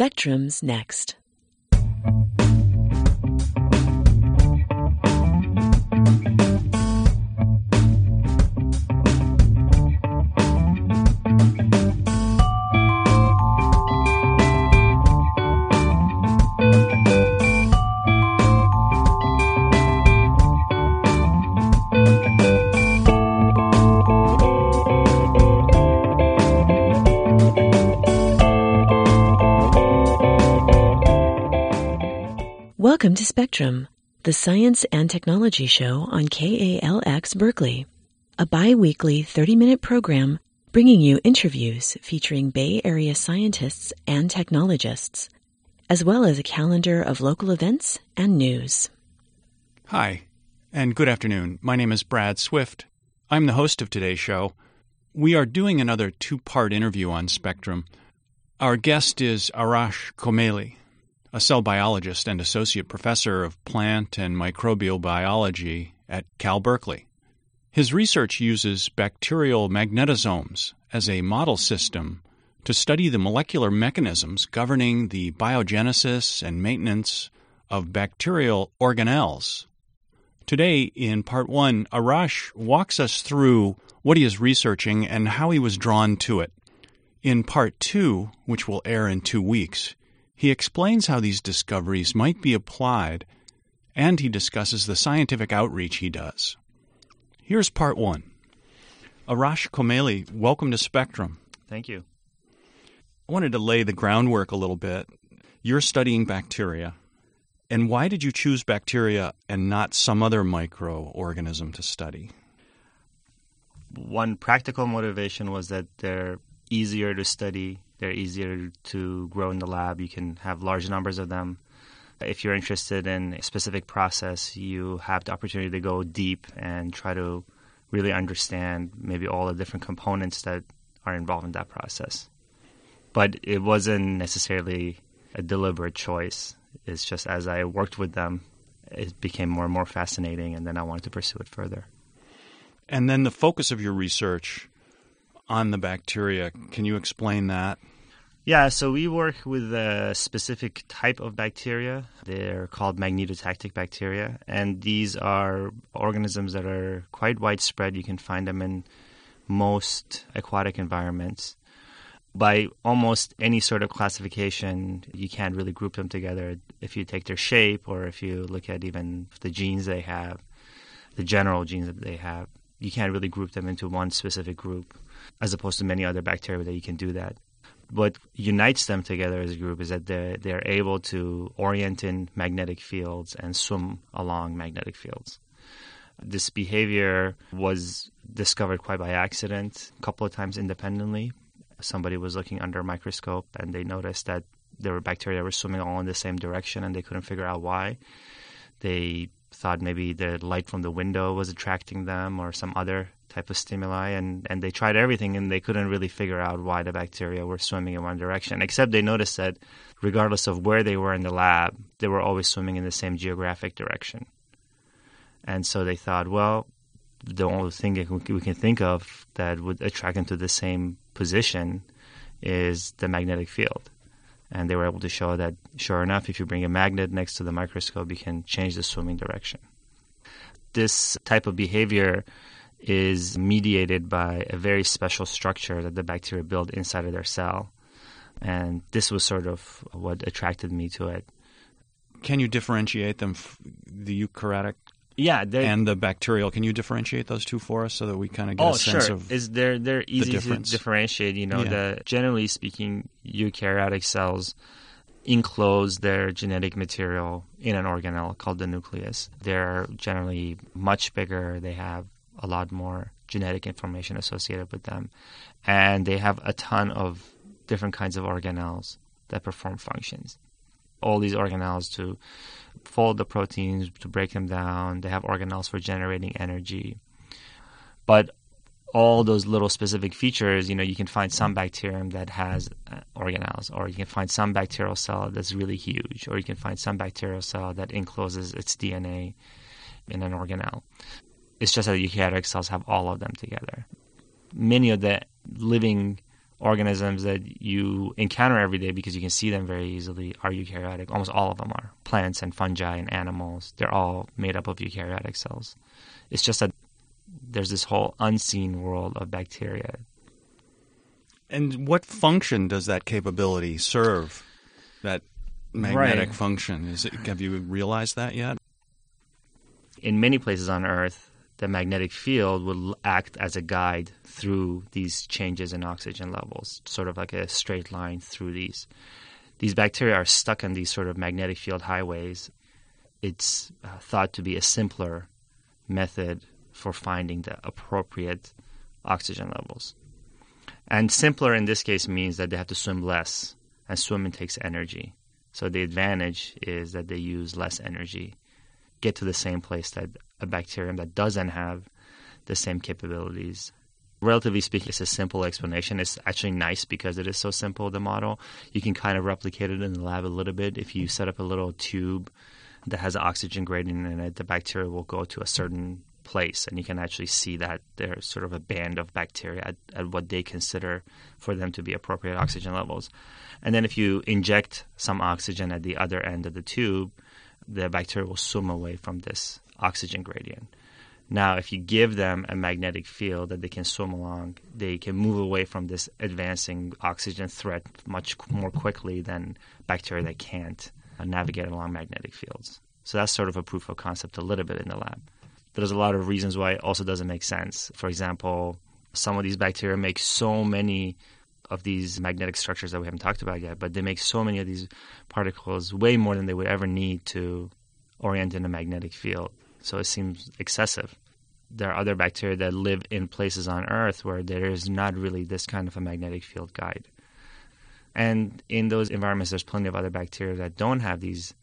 Spectrum's next. Spectrum, the science and technology show on KALX Berkeley, a bi weekly 30 minute program bringing you interviews featuring Bay Area scientists and technologists, as well as a calendar of local events and news. Hi, and good afternoon. My name is Brad Swift. I'm the host of today's show. We are doing another two part interview on Spectrum. Our guest is Arash Komeili a cell biologist and associate professor of plant and microbial biology at Cal Berkeley. His research uses bacterial magnetosomes as a model system to study the molecular mechanisms governing the biogenesis and maintenance of bacterial organelles. Today, in part one, Arash walks us through what he is researching and how he was drawn to it. In part two, which will air in two weeks, he explains how these discoveries might be applied, and he discusses the scientific outreach he does. Here's part one. Arash Komeili, welcome to Spectrum. Thank you. I wanted to lay the groundwork a little bit. You're studying bacteria. And why did you choose bacteria and not some other microorganism to study? One practical motivation was that they're easier to study they're easier to grow in the lab. You can have large numbers of them. If you're interested in a specific process, you have the opportunity to go deep and try to really understand maybe all the different components that are involved in that process. But it wasn't necessarily a deliberate choice. It's just as I worked with them, it became more and more fascinating, and then I wanted to pursue it further. And then the focus of your research on the bacteria, can you explain that? Yeah, so we work with a specific type of bacteria. They're called magnetotactic bacteria, and these are organisms that are quite widespread. You can find them in most aquatic environments. By almost any sort of classification, you can't really group them together. If you take their shape, or if you look at even the genes they have, the general genes that they have, you can't really group them into one specific group, as opposed to many other bacteria that you can do that what unites them together as a group is that they're, they're able to orient in magnetic fields and swim along magnetic fields. This behavior was discovered quite by accident, a couple of times independently. Somebody was looking under a microscope and they noticed that there were bacteria that were swimming all in the same direction and they couldn't figure out why. They thought maybe the light from the window was attracting them or some other type of stimuli and, and they tried everything and they couldn't really figure out why the bacteria were swimming in one direction except they noticed that regardless of where they were in the lab they were always swimming in the same geographic direction. And so they thought well the only thing we can think of that would attract them to the same position is the magnetic field. And they were able to show that sure enough if you bring a magnet next to the microscope you can change the swimming direction. This type of behavior is mediated by a very special structure that the bacteria build inside of their cell. And this was sort of what attracted me to it. Can you differentiate them, the eukaryotic yeah, and the bacterial. Can you differentiate those two for us so that we kind of get oh, a sense sure. of is they're they're easy the to differentiate. You know, yeah. the generally speaking, eukaryotic cells enclose their genetic material in an organelle called the nucleus. They're generally much bigger. They have a lot more genetic information associated with them. And they have a ton of different kinds of organelles that perform functions. All these organelles to fold the proteins, to break them down. They have organelles for generating energy. But all those little specific features, you know, you can find some bacterium that has uh, organelles, or you can find some bacterial cell that's really huge, or you can find some bacterial cell that encloses its DNA in an organelle. It's just that eukaryotic cells have all of them together. Many of the living organisms that you encounter every day because you can see them very easily are eukaryotic. Almost all of them are. Plants and fungi and animals, they're all made up of eukaryotic cells. It's just that there's this whole unseen world of bacteria. And what function does that capability serve? That magnetic Right. function is it, have you realized that yet? in many places on Earth, the magnetic field will act as a guide through these changes in oxygen levels, sort of like a straight line through these. These bacteria are stuck on these sort of magnetic field highways. It's uh, thought to be a simpler method for finding the appropriate oxygen levels. And simpler in this case means that they have to swim less, and swimming takes energy. So the advantage is that they use less energy get to the same place that a bacterium that doesn't have the same capabilities. Relatively speaking, it's a simple explanation. It's actually nice because it is so simple, the model. You can kind of replicate it in the lab a little bit. If you set up a little tube that has an oxygen gradient in it, the bacteria will go to a certain place, and you can actually see that there's sort of a band of bacteria at, at what they consider for them to be appropriate oxygen levels. And then if you inject some oxygen at the other end of the tube, the bacteria will swim away from this oxygen gradient. Now, if you give them a magnetic field that they can swim along, they can move away from this advancing oxygen threat much more quickly than bacteria that can't uh, navigate along magnetic fields. So that's sort of a proof of concept a little bit in the lab. There's a lot of reasons why it also doesn't make sense. For example, some of these bacteria make so many of these magnetic structures that we haven't talked about yet, but they make so many of these particles way more than they would ever need to orient in a magnetic field. So it seems excessive. There are other bacteria that live in places on Earth where there is not really this kind of a magnetic field guide. And in those environments, there's plenty of other bacteria that don't have these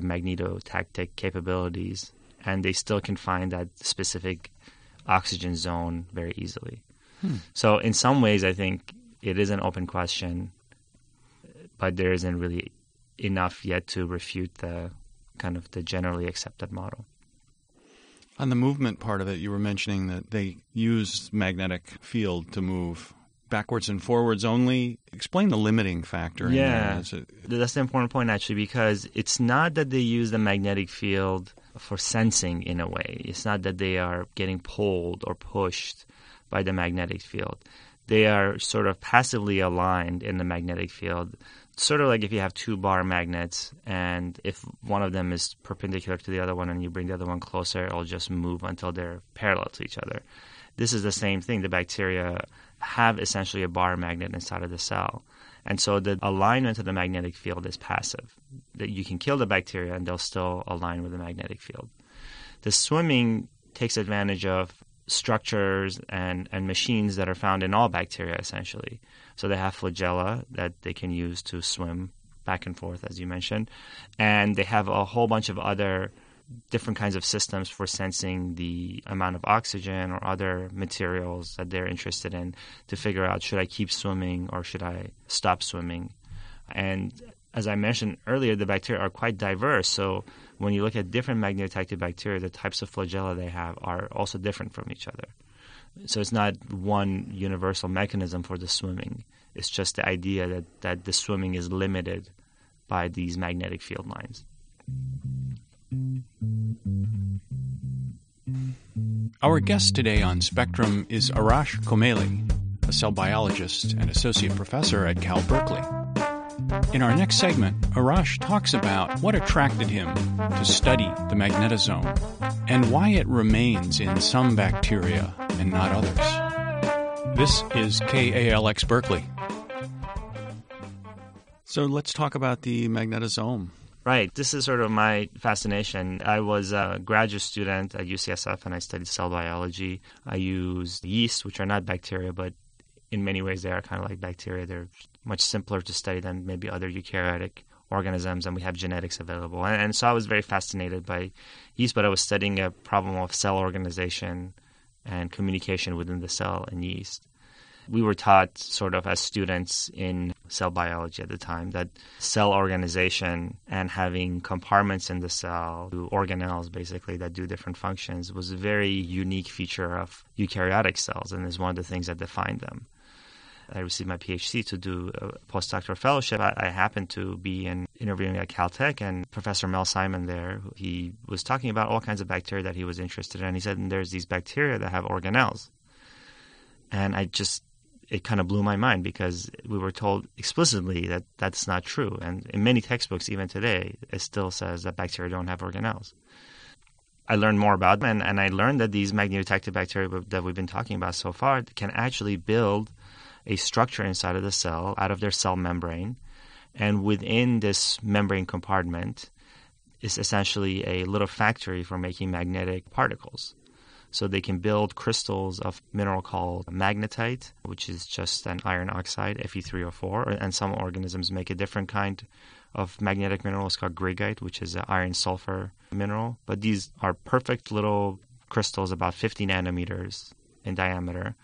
magnetotactic capabilities, and they still can find that specific oxygen zone very easily. Hmm. So, in some ways, I think it is an open question, but there isn't really enough yet to refute the kind of the generally accepted model. On the movement part of it, you were mentioning that they use magnetic field to move backwards and forwards only. Explain the limiting factor. in Yeah. that. It- That's the important point, actually, because it's not that they use the magnetic field for sensing in a way. It's not that they are getting pulled or pushed by the magnetic field. They are sort of passively aligned in the magnetic field. Sort of like if you have two bar magnets, and if one of them is perpendicular to the other one and you bring the other one closer, it'll just move until they're parallel to each other. This is the same thing. The bacteria have essentially a bar magnet inside of the cell. And so the alignment of the magnetic field is passive. That you can kill the bacteria and they'll still align with the magnetic field. The swimming takes advantage of structures and, and machines that are found in all bacteria essentially. So they have flagella that they can use to swim back and forth, as you mentioned. And they have a whole bunch of other different kinds of systems for sensing the amount of oxygen or other materials that they're interested in to figure out should I keep swimming or should I stop swimming. And as I mentioned earlier, the bacteria are quite diverse. So when you look at different magnetotactic bacteria, the types of flagella they have are also different from each other. So it's not one universal mechanism for the swimming. It's just the idea that, that the swimming is limited by these magnetic field lines. Our guest today on Spectrum is Arash Komeili, a cell biologist and associate professor at Cal Berkeley. In our next segment, Arash talks about what attracted him to study the magnetosome and why it remains in some bacteria and not others. This is KALX Berkeley. So let's talk about the magnetosome. Right. This is sort of my fascination. I was a graduate student at UCSF and I studied cell biology. I used yeast, which are not bacteria, but in many ways they are kind of like bacteria. They're much simpler to study than maybe other eukaryotic organisms, and we have genetics available. And, and so I was very fascinated by yeast, but I was studying a problem of cell organization and communication within the cell and yeast we were taught sort of as students in cell biology at the time that cell organization and having compartments in the cell, organelles basically that do different functions, was a very unique feature of eukaryotic cells and is one of the things that define them. I received my PhD to do a postdoctoral fellowship, I, I happened to be in interviewing at Caltech, and Professor Mel Simon there, he was talking about all kinds of bacteria that he was interested in. He said, there's these bacteria that have organelles. And I just, it kind of blew my mind because we were told explicitly that that's not true. And in many textbooks, even today, it still says that bacteria don't have organelles. I learned more about them, and, and I learned that these magnetotactic bacteria that we've been talking about so far can actually build a structure inside of the cell out of their cell membrane. And within this membrane compartment is essentially a little factory for making magnetic particles. So they can build crystals of mineral called magnetite, which is just an iron oxide, Fe3O4, and some organisms make a different kind of magnetic mineral. It's called greigite, which is an iron sulfur mineral. But these are perfect little crystals, about 50 nanometers in diameter.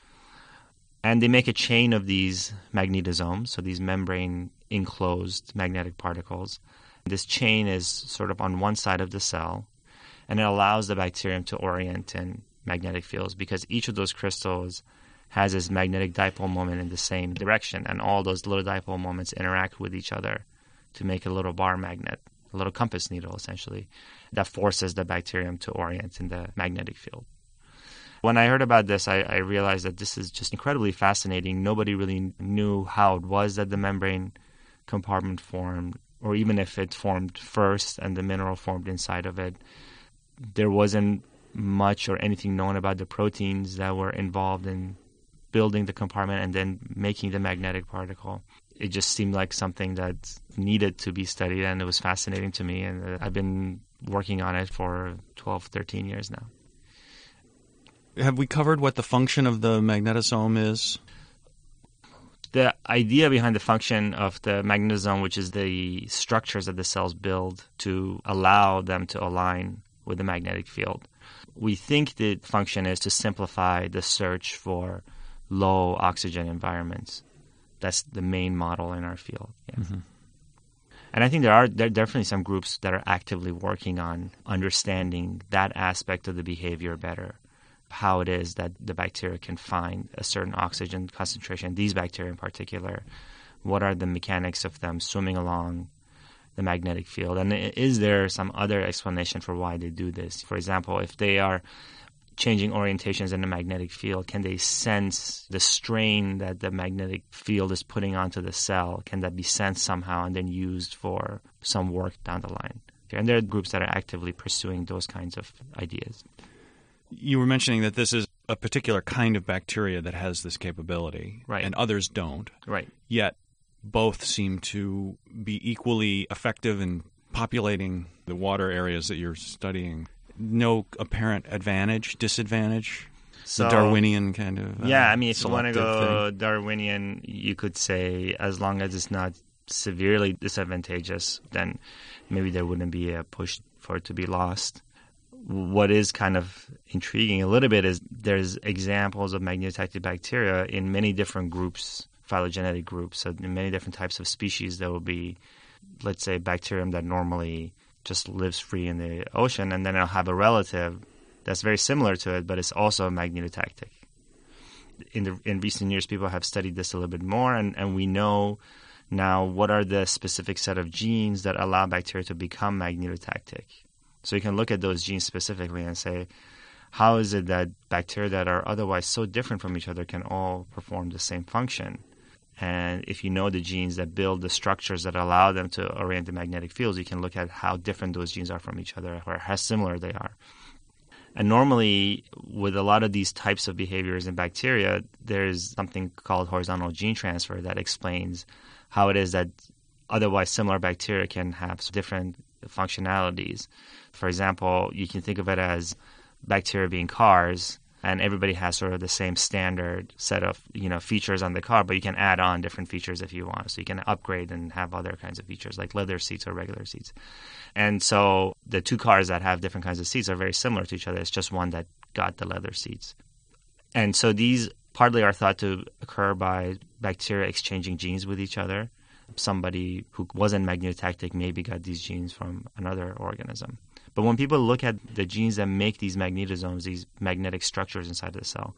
And they make a chain of these magnetosomes, so these membrane enclosed magnetic particles. This chain is sort of on one side of the cell, and it allows the bacterium to orient in magnetic fields because each of those crystals has its magnetic dipole moment in the same direction, and all those little dipole moments interact with each other to make a little bar magnet, a little compass needle essentially, that forces the bacterium to orient in the magnetic field. When I heard about this, I, I realized that this is just incredibly fascinating. Nobody really knew how it was that the membrane compartment formed, or even if it formed first and the mineral formed inside of it. There wasn't much or anything known about the proteins that were involved in building the compartment and then making the magnetic particle. It just seemed like something that needed to be studied, and it was fascinating to me. And uh, I've been working on it for 12, 13 years now. Have we covered what the function of the magnetosome is? The idea behind the function of the magnetosome, which is the structures that the cells build to allow them to align with the magnetic field, we think the function is to simplify the search for low oxygen environments. That's the main model in our field. Yeah. Mm-hmm. And I think there are there are definitely some groups that are actively working on understanding that aspect of the behavior better. How it is that the bacteria can find a certain oxygen concentration, these bacteria in particular. What are the mechanics of them swimming along the magnetic field? And is there some other explanation for why they do this? For example, if they are changing orientations in the magnetic field, can they sense the strain that the magnetic field is putting onto the cell? Can that be sensed somehow and then used for some work down the line? And there are groups that are actively pursuing those kinds of ideas. You were mentioning that this is a particular kind of bacteria that has this capability, right. and others don't. Right. Yet both seem to be equally effective in populating the water areas that you're studying. No apparent advantage, disadvantage. So, the Darwinian kind of uh, yeah. I mean, if you want to go thing. Darwinian, you could say as long as it's not severely disadvantageous, then maybe there wouldn't be a push for it to be lost. What is kind of intriguing a little bit is there's examples of magnetotactic bacteria in many different groups phylogenetic groups. So in many different types of species, there will be, let's say, bacterium that normally just lives free in the ocean, and then it'll have a relative that's very similar to it, but it's also magnetotactic. In the in recent years, people have studied this a little bit more, and, and we know now what are the specific set of genes that allow bacteria to become magnetotactic. So you can look at those genes specifically and say, how is it that bacteria that are otherwise so different from each other can all perform the same function? And if you know the genes that build the structures that allow them to orient the magnetic fields, you can look at how different those genes are from each other or how similar they are. And normally, with a lot of these types of behaviors in bacteria, there's something called horizontal gene transfer that explains how it is that otherwise similar bacteria can have different functionalities. For example, you can think of it as bacteria being cars and everybody has sort of the same standard set of you know features on the car, but you can add on different features if you want. So you can upgrade and have other kinds of features like leather seats or regular seats. And so the two cars that have different kinds of seats are very similar to each other. It's just one that got the leather seats. And so these partly are thought to occur by bacteria exchanging genes with each other. Somebody who wasn't magnetotactic maybe got these genes from another organism. But when people look at the genes that make these magnetosomes, these magnetic structures inside the cell,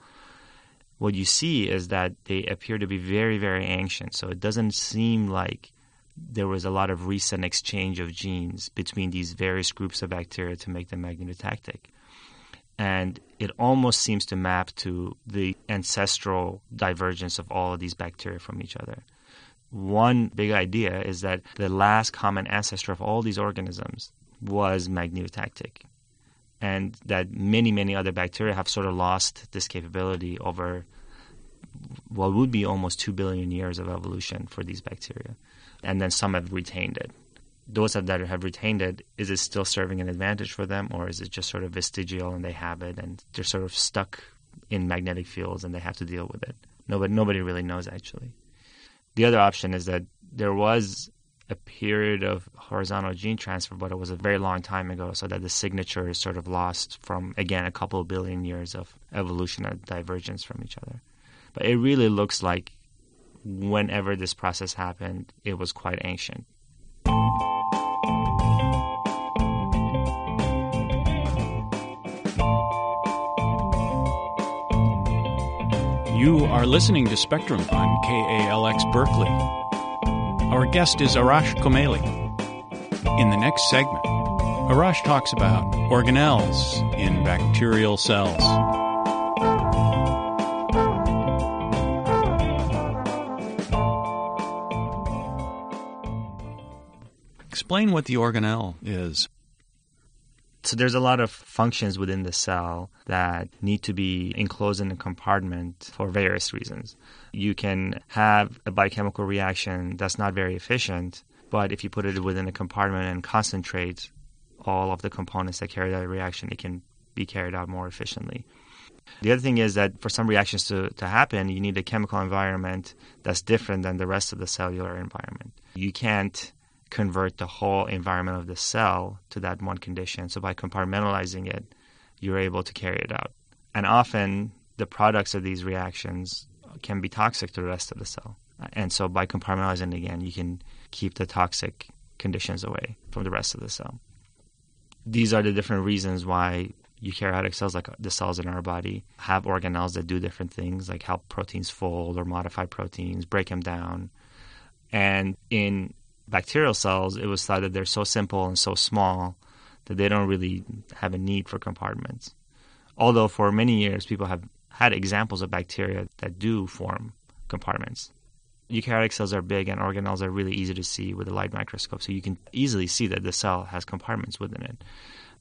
what you see is that they appear to be very, very ancient. So it doesn't seem like there was a lot of recent exchange of genes between these various groups of bacteria to make them magnetotactic. And it almost seems to map to the ancestral divergence of all of these bacteria from each other. One big idea is that the last common ancestor of all these organisms was magnetotactic and that many, many other bacteria have sort of lost this capability over what would be almost 2 billion years of evolution for these bacteria. And then some have retained it. Those that have retained it, is it still serving an advantage for them, or is it just sort of vestigial and they have it and they're sort of stuck in magnetic fields and they have to deal with it? Nobody, nobody really knows actually. The other option is that there was a period of horizontal gene transfer, but it was a very long time ago, so that the signature is sort of lost from, again, a couple of billion years of evolution and divergence from each other. But it really looks like whenever this process happened, it was quite ancient. You are listening to Spectrum on KALX Berkeley. Our guest is Arash Komeili. In the next segment, Arash talks about organelles in bacterial cells. Explain what the organelle is. So there's a lot of functions within the cell that need to be enclosed in a compartment for various reasons. You can have a biochemical reaction that's not very efficient, but if you put it within a compartment and concentrate all of the components that carry that reaction, it can be carried out more efficiently. The other thing is that for some reactions to, to happen, you need a chemical environment that's different than the rest of the cellular environment. You can't convert the whole environment of the cell to that one condition. So by compartmentalizing it, you're able to carry it out. And often the products of these reactions can be toxic to the rest of the cell. And so by compartmentalizing it again, you can keep the toxic conditions away from the rest of the cell. These are the different reasons why eukaryotic cells, like the cells in our body, have organelles that do different things, like help proteins fold or modify proteins, break them down. And in bacterial cells, it was thought that they're so simple and so small that they don't really have a need for compartments. Although for many years, people have had examples of bacteria that do form compartments. Eukaryotic cells are big and organelles are really easy to see with a light microscope, so you can easily see that the cell has compartments within it.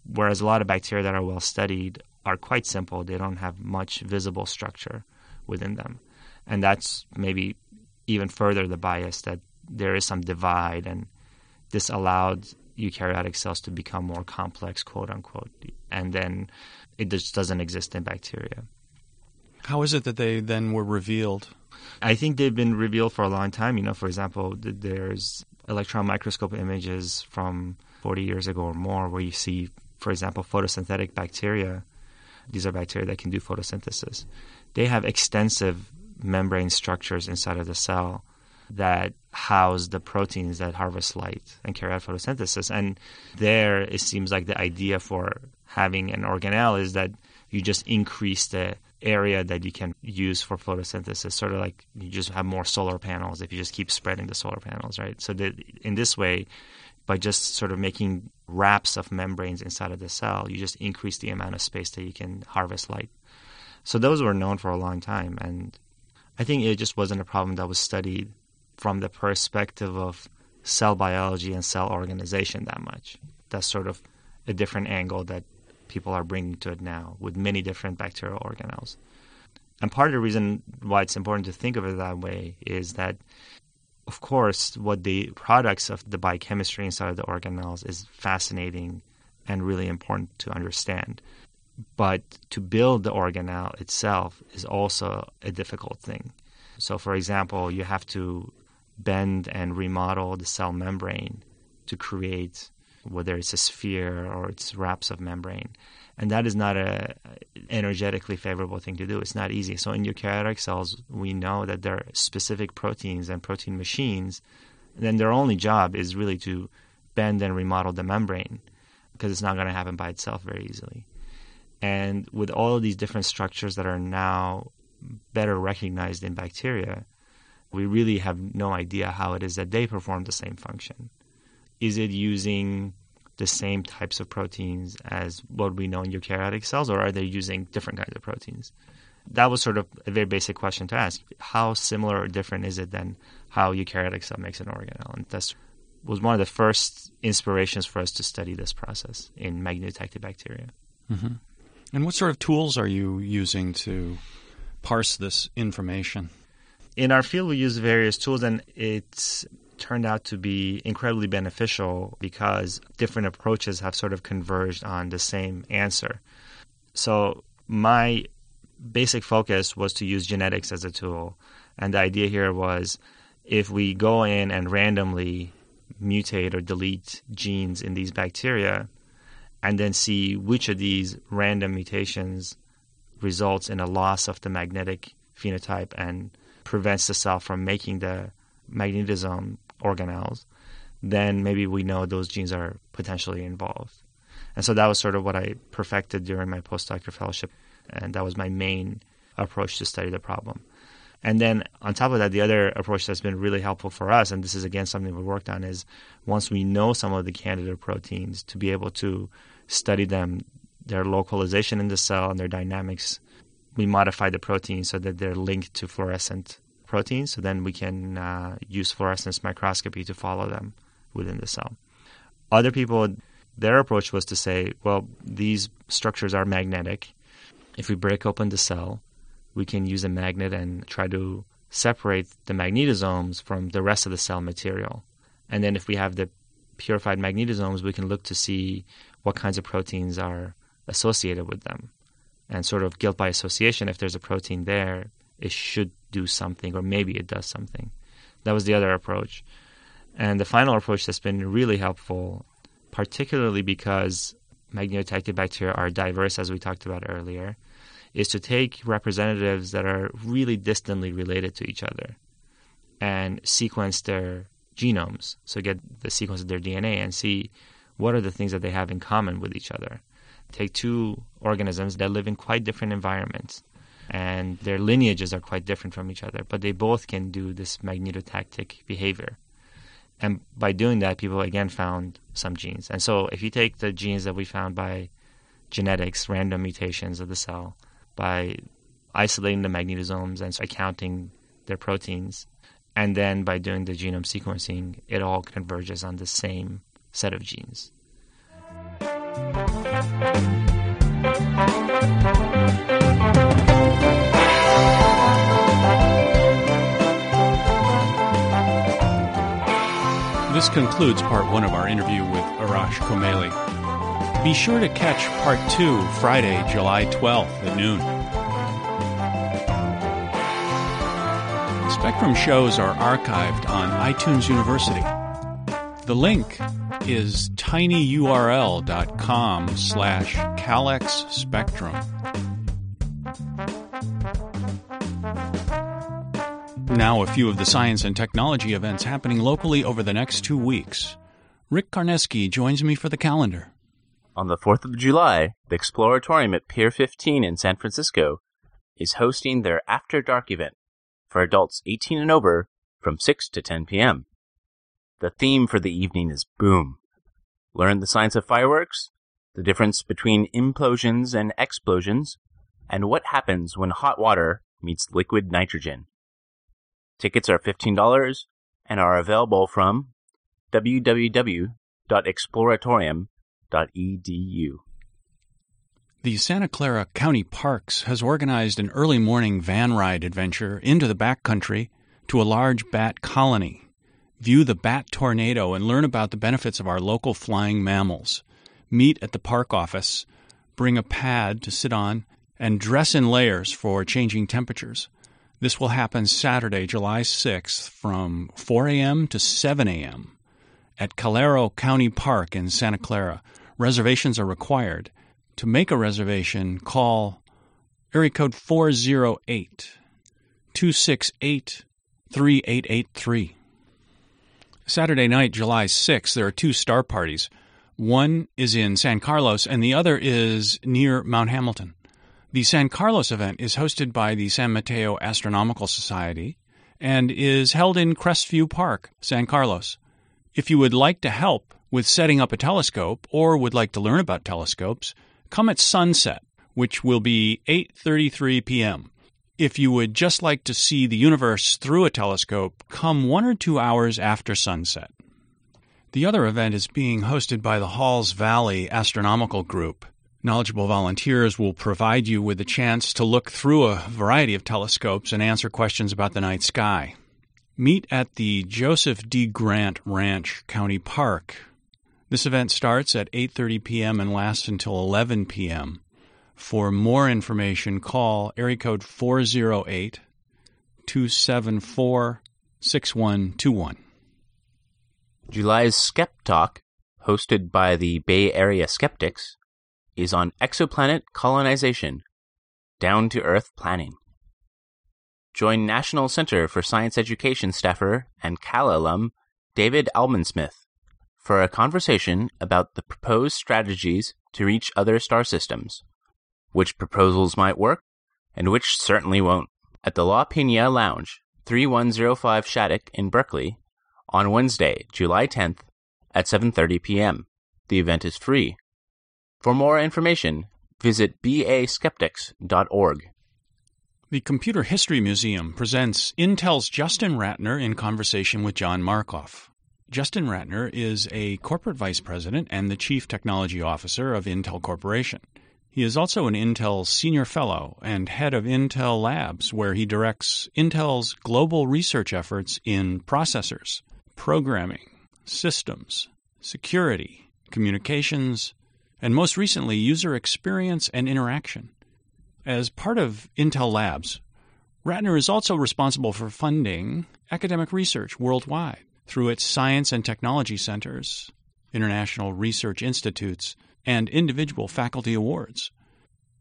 Whereas a lot of bacteria that are well studied are quite simple, they don't have much visible structure within them. And that's maybe even further the bias that there is some divide, and this allowed eukaryotic cells to become more complex, quote unquote, and then it just doesn't exist in bacteria. How is it that they then were revealed? I think they've been revealed for a long time. You know, for example, there's electron microscope images from 40 years ago or more where you see, for example, photosynthetic bacteria. These are bacteria that can do photosynthesis. They have extensive membrane structures inside of the cell that house the proteins that harvest light and carry out photosynthesis. And there, it seems like the idea for having an organelle is that you just increase the area that you can use for photosynthesis, sort of like you just have more solar panels if you just keep spreading the solar panels, right? So that in this way, by just sort of making wraps of membranes inside of the cell, you just increase the amount of space that you can harvest light. So those were known for a long time, and I think it just wasn't a problem that was studied from the perspective of cell biology and cell organization that much. That's sort of a different angle that people are bringing to it now with many different bacterial organelles. And part of the reason why it's important to think of it that way is that, of course, what the products of the biochemistry inside of the organelles is fascinating and really important to understand. But to build the organelle itself is also a difficult thing. So, for example, you have to bend and remodel the cell membrane to create whether it's a sphere or it's wraps of membrane. And that is not a energetically favorable thing to do. It's not easy. So in eukaryotic cells, we know that there are specific proteins and protein machines. Then their only job is really to bend and remodel the membrane because it's not going to happen by itself very easily. And with all of these different structures that are now better recognized in bacteria, we really have no idea how it is that they perform the same function. Is it using the same types of proteins as what we know in eukaryotic cells, or are they using different kinds of proteins? That was sort of a very basic question to ask. How similar or different is it than how eukaryotic cell makes an organelle? And that was one of the first inspirations for us to study this process in magnetotactic bacteria. Mm-hmm. And what sort of tools are you using to parse this information? In our field, we use various tools, and it's turned out to be incredibly beneficial because different approaches have sort of converged on the same answer. So, my basic focus was to use genetics as a tool. And the idea here was if we go in and randomly mutate or delete genes in these bacteria, and then see which of these random mutations results in a loss of the magnetic phenotype and prevents the cell from making the magnetosome organelles, then maybe we know those genes are potentially involved. And so that was sort of what I perfected during my postdoctoral fellowship, and that was my main approach to study the problem. And then on top of that, the other approach that's been really helpful for us, and this is again something we worked on, is once we know some of the candidate proteins, to be able to study them, their localization in the cell and their dynamics. We modify the proteins so that they're linked to fluorescent proteins, so then we can uh, use fluorescence microscopy to follow them within the cell. Other people, their approach was to say, well, these structures are magnetic. If we break open the cell, we can use a magnet and try to separate the magnetosomes from the rest of the cell material. And then if we have the purified magnetosomes, we can look to see what kinds of proteins are associated with them. And sort of guilt by association, if there's a protein there, it should do something, or maybe it does something. That was the other approach. And the final approach that's been really helpful, particularly because magnetotactic bacteria are diverse, as we talked about earlier, is to take representatives that are really distantly related to each other and sequence their genomes. So get the sequence of their DNA and see what are the things that they have in common with each other. Take two organisms that live in quite different environments and their lineages are quite different from each other, but they both can do this magnetotactic behavior. And by doing that, people again found some genes. And so if you take the genes that we found by genetics, random mutations of the cell, by isolating the magnetosomes and accounting their proteins, and then by doing the genome sequencing, it all converges on the same set of genes. This concludes part one of our interview with Arash Komeili. Be sure to catch part two Friday, July 12th at noon. Spectrum shows are archived on iTunes University. The link is tinyurl.com slash calyx spectrum. Now, a few of the science and technology events happening locally over the next two weeks. Rick Karnesky joins me for the calendar. On the 4th of July, the Exploratorium at Pier 15 in San Francisco is hosting their After Dark event for adults 18 and over from 6 to 10 p.m. The theme for the evening is Boom. Learn the science of fireworks, the difference between implosions and explosions, and what happens when hot water meets liquid nitrogen. Tickets are $15 and are available from www.exploratorium.edu. The Santa Clara County Parks has organized an early morning van ride adventure into the backcountry to a large bat colony. View the bat tornado and learn about the benefits of our local flying mammals. Meet at the park office, bring a pad to sit on, and dress in layers for changing temperatures. This will happen Saturday, July 6th from 4 a.m. to 7 a.m. at Calero County Park in Santa Clara. Reservations are required. To make a reservation, call area code 408 268 3883. Saturday night, July 6th, there are two star parties. One is in San Carlos, and the other is near Mount Hamilton. The San Carlos event is hosted by the San Mateo Astronomical Society and is held in Crestview Park, San Carlos. If you would like to help with setting up a telescope or would like to learn about telescopes, come at sunset, which will be 8:33 p.m. If you would just like to see the universe through a telescope, come 1 or 2 hours after sunset. The other event is being hosted by the Halls Valley Astronomical Group. Knowledgeable volunteers will provide you with a chance to look through a variety of telescopes and answer questions about the night sky. Meet at the Joseph D. Grant Ranch County Park. This event starts at 8:30 p.m. and lasts until 11 p.m. For more information, call area code 408 274 6121. July's Skep Talk, hosted by the Bay Area Skeptics, is on exoplanet colonization, down to Earth planning. Join National Center for Science Education staffer and Cal alum David Almandsmith for a conversation about the proposed strategies to reach other star systems, which proposals might work, and which certainly won't. At the La Peña Lounge, 3105 Shattuck in Berkeley, on Wednesday, July 10th at 7:30 p.m. The event is free. For more information, visit baskeptics.org. The Computer History Museum presents Intel's Justin Rattner in conversation with John Markoff. Justin Rattner is a corporate vice president and the chief technology officer of Intel Corporation. He is also an Intel senior fellow and head of Intel Labs, where he directs Intel's global research efforts in processors, programming, systems, security, communications, and most recently, user experience and interaction. As part of Intel Labs, Rattner is also responsible for funding academic research worldwide through its science and technology centers, international research institutes, and individual faculty awards.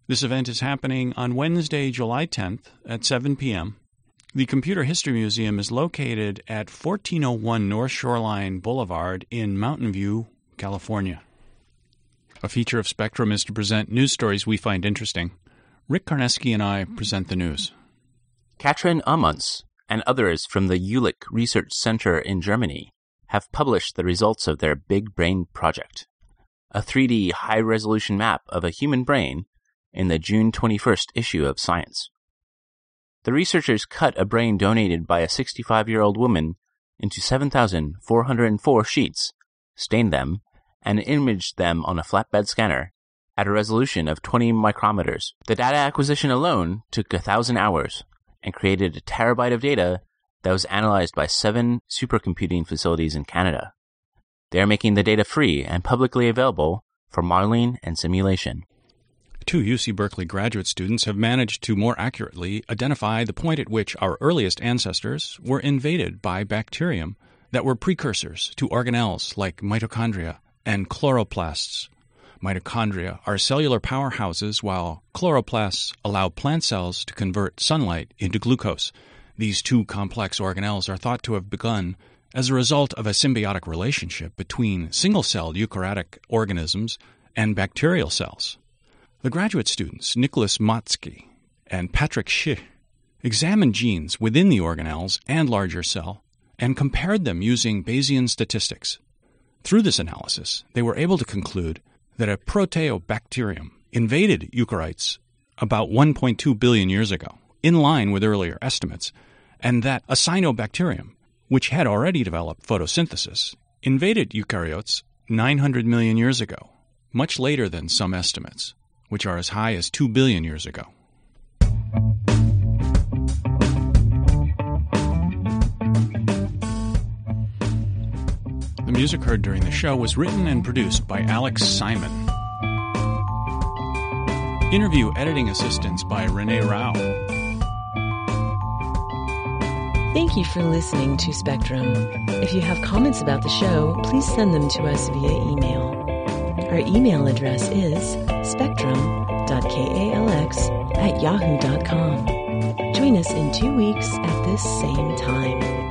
This event is happening on Wednesday, July 10th at 7 p.m. The Computer History Museum is located at 1401 North Shoreline Boulevard in Mountain View, California. A feature of Spectrum is to present news stories we find interesting. Rick Karnesky and I present the news. Katrin Amunts and others from the Jülich Research Center in Germany have published the results of their Big Brain project, a 3D high resolution map of a human brain in the June 21st issue of Science. The researchers cut a brain donated by a 65 year old woman into 7,404 sheets, stained them, and imaged them on a flatbed scanner at a resolution of 20 micrometers. The data acquisition alone took a thousand hours and created a terabyte of data that was analyzed by seven supercomputing facilities in Canada. They are making the data free and publicly available for modeling and simulation. Two UC Berkeley graduate students have managed to more accurately identify the point at which our earliest ancestors were invaded by bacterium that were precursors to organelles like mitochondria and chloroplasts. Mitochondria are cellular powerhouses, while chloroplasts allow plant cells to convert sunlight into glucose. These two complex organelles are thought to have begun as a result of a symbiotic relationship between single celled eukaryotic organisms and bacterial cells. The graduate students, Nicholas Matzke and Patrick Schick, examined genes within the organelles and larger cell and compared them using Bayesian statistics. Through this analysis, they were able to conclude that a proteobacterium invaded eukaryotes about 1.2 billion years ago, in line with earlier estimates, and that a cyanobacterium, which had already developed photosynthesis, invaded eukaryotes 900 million years ago, much later than some estimates, which are as high as 2 billion years ago. The music heard during the show was written and produced by Alex Simon. Interview editing assistance by Renee Rao. Thank you for listening to Spectrum. If you have comments about the show, please send them to us via email. Our email address is spectrum.kalx at yahoo.com. Join us in two weeks at this same time.